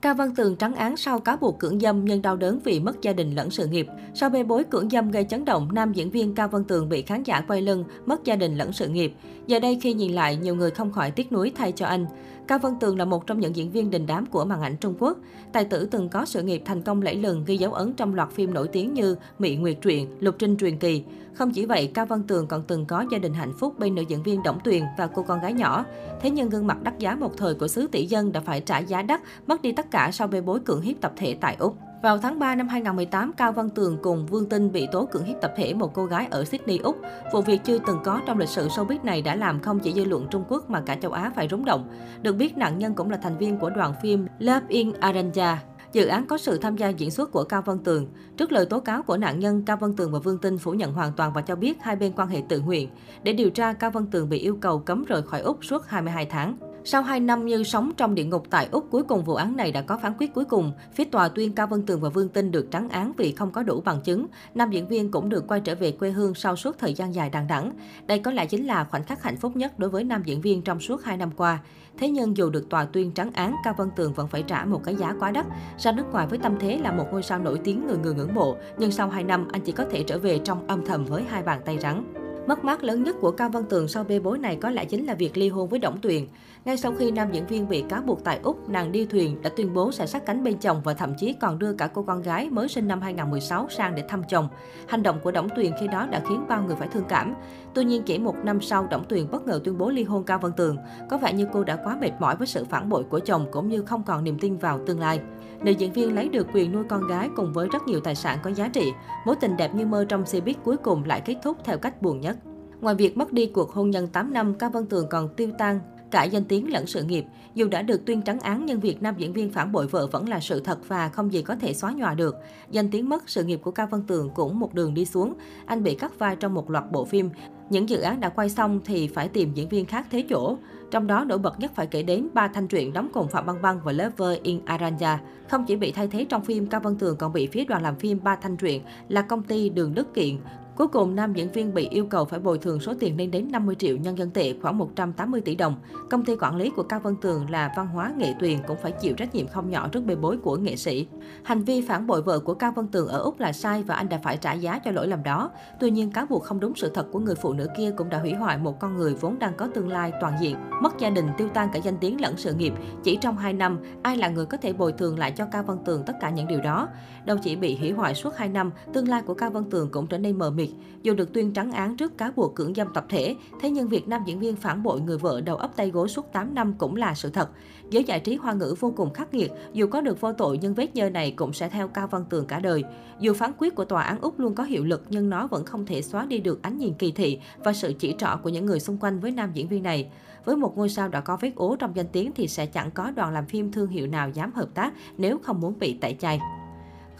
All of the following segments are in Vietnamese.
Cao Văn Tường trắng án sau cáo buộc cưỡng dâm nhưng đau đớn vì mất gia đình lẫn sự nghiệp. Sau bê bối cưỡng dâm gây chấn động, nam diễn viên Cao Văn Tường bị khán giả quay lưng, mất gia đình lẫn sự nghiệp. Giờ đây khi nhìn lại, nhiều người không khỏi tiếc nuối thay cho anh. Cao Văn Tường là một trong những diễn viên đình đám của màn ảnh Trung Quốc. Tài tử từng có sự nghiệp thành công lẫy lừng ghi dấu ấn trong loạt phim nổi tiếng như Mị Nguyệt truyện, Lục Trinh truyền kỳ. Không chỉ vậy, Cao Văn Tường còn từng có gia đình hạnh phúc bên nữ diễn viên Đổng Tuyền và cô con gái nhỏ. Thế nhưng gương mặt đắt giá một thời của xứ tỷ dân đã phải trả giá đắt, mất đi tất cả sau bê bối cưỡng hiếp tập thể tại Úc. Vào tháng 3 năm 2018, Cao Văn Tường cùng Vương Tinh bị tố cưỡng hiếp tập thể một cô gái ở Sydney, Úc. Vụ việc chưa từng có trong lịch sử showbiz này đã làm không chỉ dư luận Trung Quốc mà cả châu Á phải rúng động. Được biết nạn nhân cũng là thành viên của đoàn phim Love in Aranja. Dự án có sự tham gia diễn xuất của Cao Văn Tường. Trước lời tố cáo của nạn nhân, Cao Văn Tường và Vương Tinh phủ nhận hoàn toàn và cho biết hai bên quan hệ tự nguyện. Để điều tra, Cao Văn Tường bị yêu cầu cấm rời khỏi Úc suốt 22 tháng. Sau 2 năm như sống trong địa ngục tại Úc, cuối cùng vụ án này đã có phán quyết cuối cùng. Phía tòa tuyên Cao Vân Tường và Vương Tinh được trắng án vì không có đủ bằng chứng. Nam diễn viên cũng được quay trở về quê hương sau suốt thời gian dài đằng đẵng. Đây có lẽ chính là khoảnh khắc hạnh phúc nhất đối với nam diễn viên trong suốt 2 năm qua. Thế nhưng dù được tòa tuyên trắng án, Cao Vân Tường vẫn phải trả một cái giá quá đắt. Ra nước ngoài với tâm thế là một ngôi sao nổi tiếng người người ngưỡng mộ, nhưng sau 2 năm anh chỉ có thể trở về trong âm thầm với hai bàn tay rắn. Mất mát lớn nhất của Cao Văn Tường sau bê bối này có lẽ chính là việc ly hôn với Đổng Tuyền. Ngay sau khi nam diễn viên bị cáo buộc tại Úc, nàng đi thuyền đã tuyên bố sẽ sát cánh bên chồng và thậm chí còn đưa cả cô con gái mới sinh năm 2016 sang để thăm chồng. Hành động của Đổng Tuyền khi đó đã khiến bao người phải thương cảm. Tuy nhiên chỉ một năm sau, Đổng Tuyền bất ngờ tuyên bố ly hôn Cao Văn Tường. Có vẻ như cô đã quá mệt mỏi với sự phản bội của chồng cũng như không còn niềm tin vào tương lai. Nữ diễn viên lấy được quyền nuôi con gái cùng với rất nhiều tài sản có giá trị. Mối tình đẹp như mơ trong xe buýt cuối cùng lại kết thúc theo cách buồn nhất. Ngoài việc mất đi cuộc hôn nhân 8 năm, Cao Văn Tường còn tiêu tan cả danh tiếng lẫn sự nghiệp. Dù đã được tuyên trắng án nhưng việc nam diễn viên phản bội vợ vẫn là sự thật và không gì có thể xóa nhòa được. Danh tiếng mất, sự nghiệp của Cao Văn Tường cũng một đường đi xuống. Anh bị cắt vai trong một loạt bộ phim. Những dự án đã quay xong thì phải tìm diễn viên khác thế chỗ. Trong đó nổi bật nhất phải kể đến ba thanh truyện đóng cùng Phạm Băng Băng và Lover in aranya Không chỉ bị thay thế trong phim, Cao Văn Tường còn bị phía đoàn làm phim ba thanh truyện là công ty Đường Đức Kiện Cuối cùng, nam diễn viên bị yêu cầu phải bồi thường số tiền lên đến 50 triệu nhân dân tệ, khoảng 180 tỷ đồng. Công ty quản lý của Cao Văn Tường là Văn hóa Nghệ Tuyền cũng phải chịu trách nhiệm không nhỏ trước bê bối của nghệ sĩ. Hành vi phản bội vợ của Cao Văn Tường ở Úc là sai và anh đã phải trả giá cho lỗi lầm đó. Tuy nhiên, cáo buộc không đúng sự thật của người phụ nữ kia cũng đã hủy hoại một con người vốn đang có tương lai toàn diện. Mất gia đình, tiêu tan cả danh tiếng lẫn sự nghiệp. Chỉ trong 2 năm, ai là người có thể bồi thường lại cho Cao Văn Tường tất cả những điều đó? Đâu chỉ bị hủy hoại suốt 2 năm, tương lai của Cao Văn Tường cũng trở nên mờ mịt. Dù được tuyên trắng án trước cáo buộc cưỡng dâm tập thể, thế nhưng việc nam diễn viên phản bội người vợ đầu ấp tay gối suốt 8 năm cũng là sự thật. Giới giải trí hoa ngữ vô cùng khắc nghiệt, dù có được vô tội nhưng vết nhơ này cũng sẽ theo Cao Văn Tường cả đời. Dù phán quyết của tòa án Úc luôn có hiệu lực nhưng nó vẫn không thể xóa đi được ánh nhìn kỳ thị và sự chỉ trỏ của những người xung quanh với nam diễn viên này. Với một ngôi sao đã có vết ố trong danh tiếng thì sẽ chẳng có đoàn làm phim thương hiệu nào dám hợp tác nếu không muốn bị tẩy chay.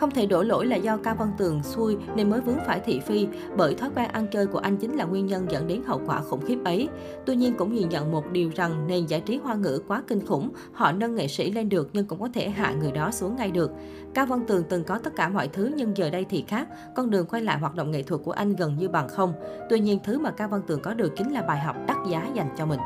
Không thể đổ lỗi là do Cao Văn Tường xui nên mới vướng phải thị phi, bởi thói quen ăn chơi của anh chính là nguyên nhân dẫn đến hậu quả khủng khiếp ấy. Tuy nhiên cũng nhìn nhận một điều rằng nền giải trí hoa ngữ quá kinh khủng, họ nâng nghệ sĩ lên được nhưng cũng có thể hạ người đó xuống ngay được. Cao Văn Tường từng có tất cả mọi thứ nhưng giờ đây thì khác, con đường quay lại hoạt động nghệ thuật của anh gần như bằng không. Tuy nhiên thứ mà Cao Văn Tường có được chính là bài học đắt giá dành cho mình.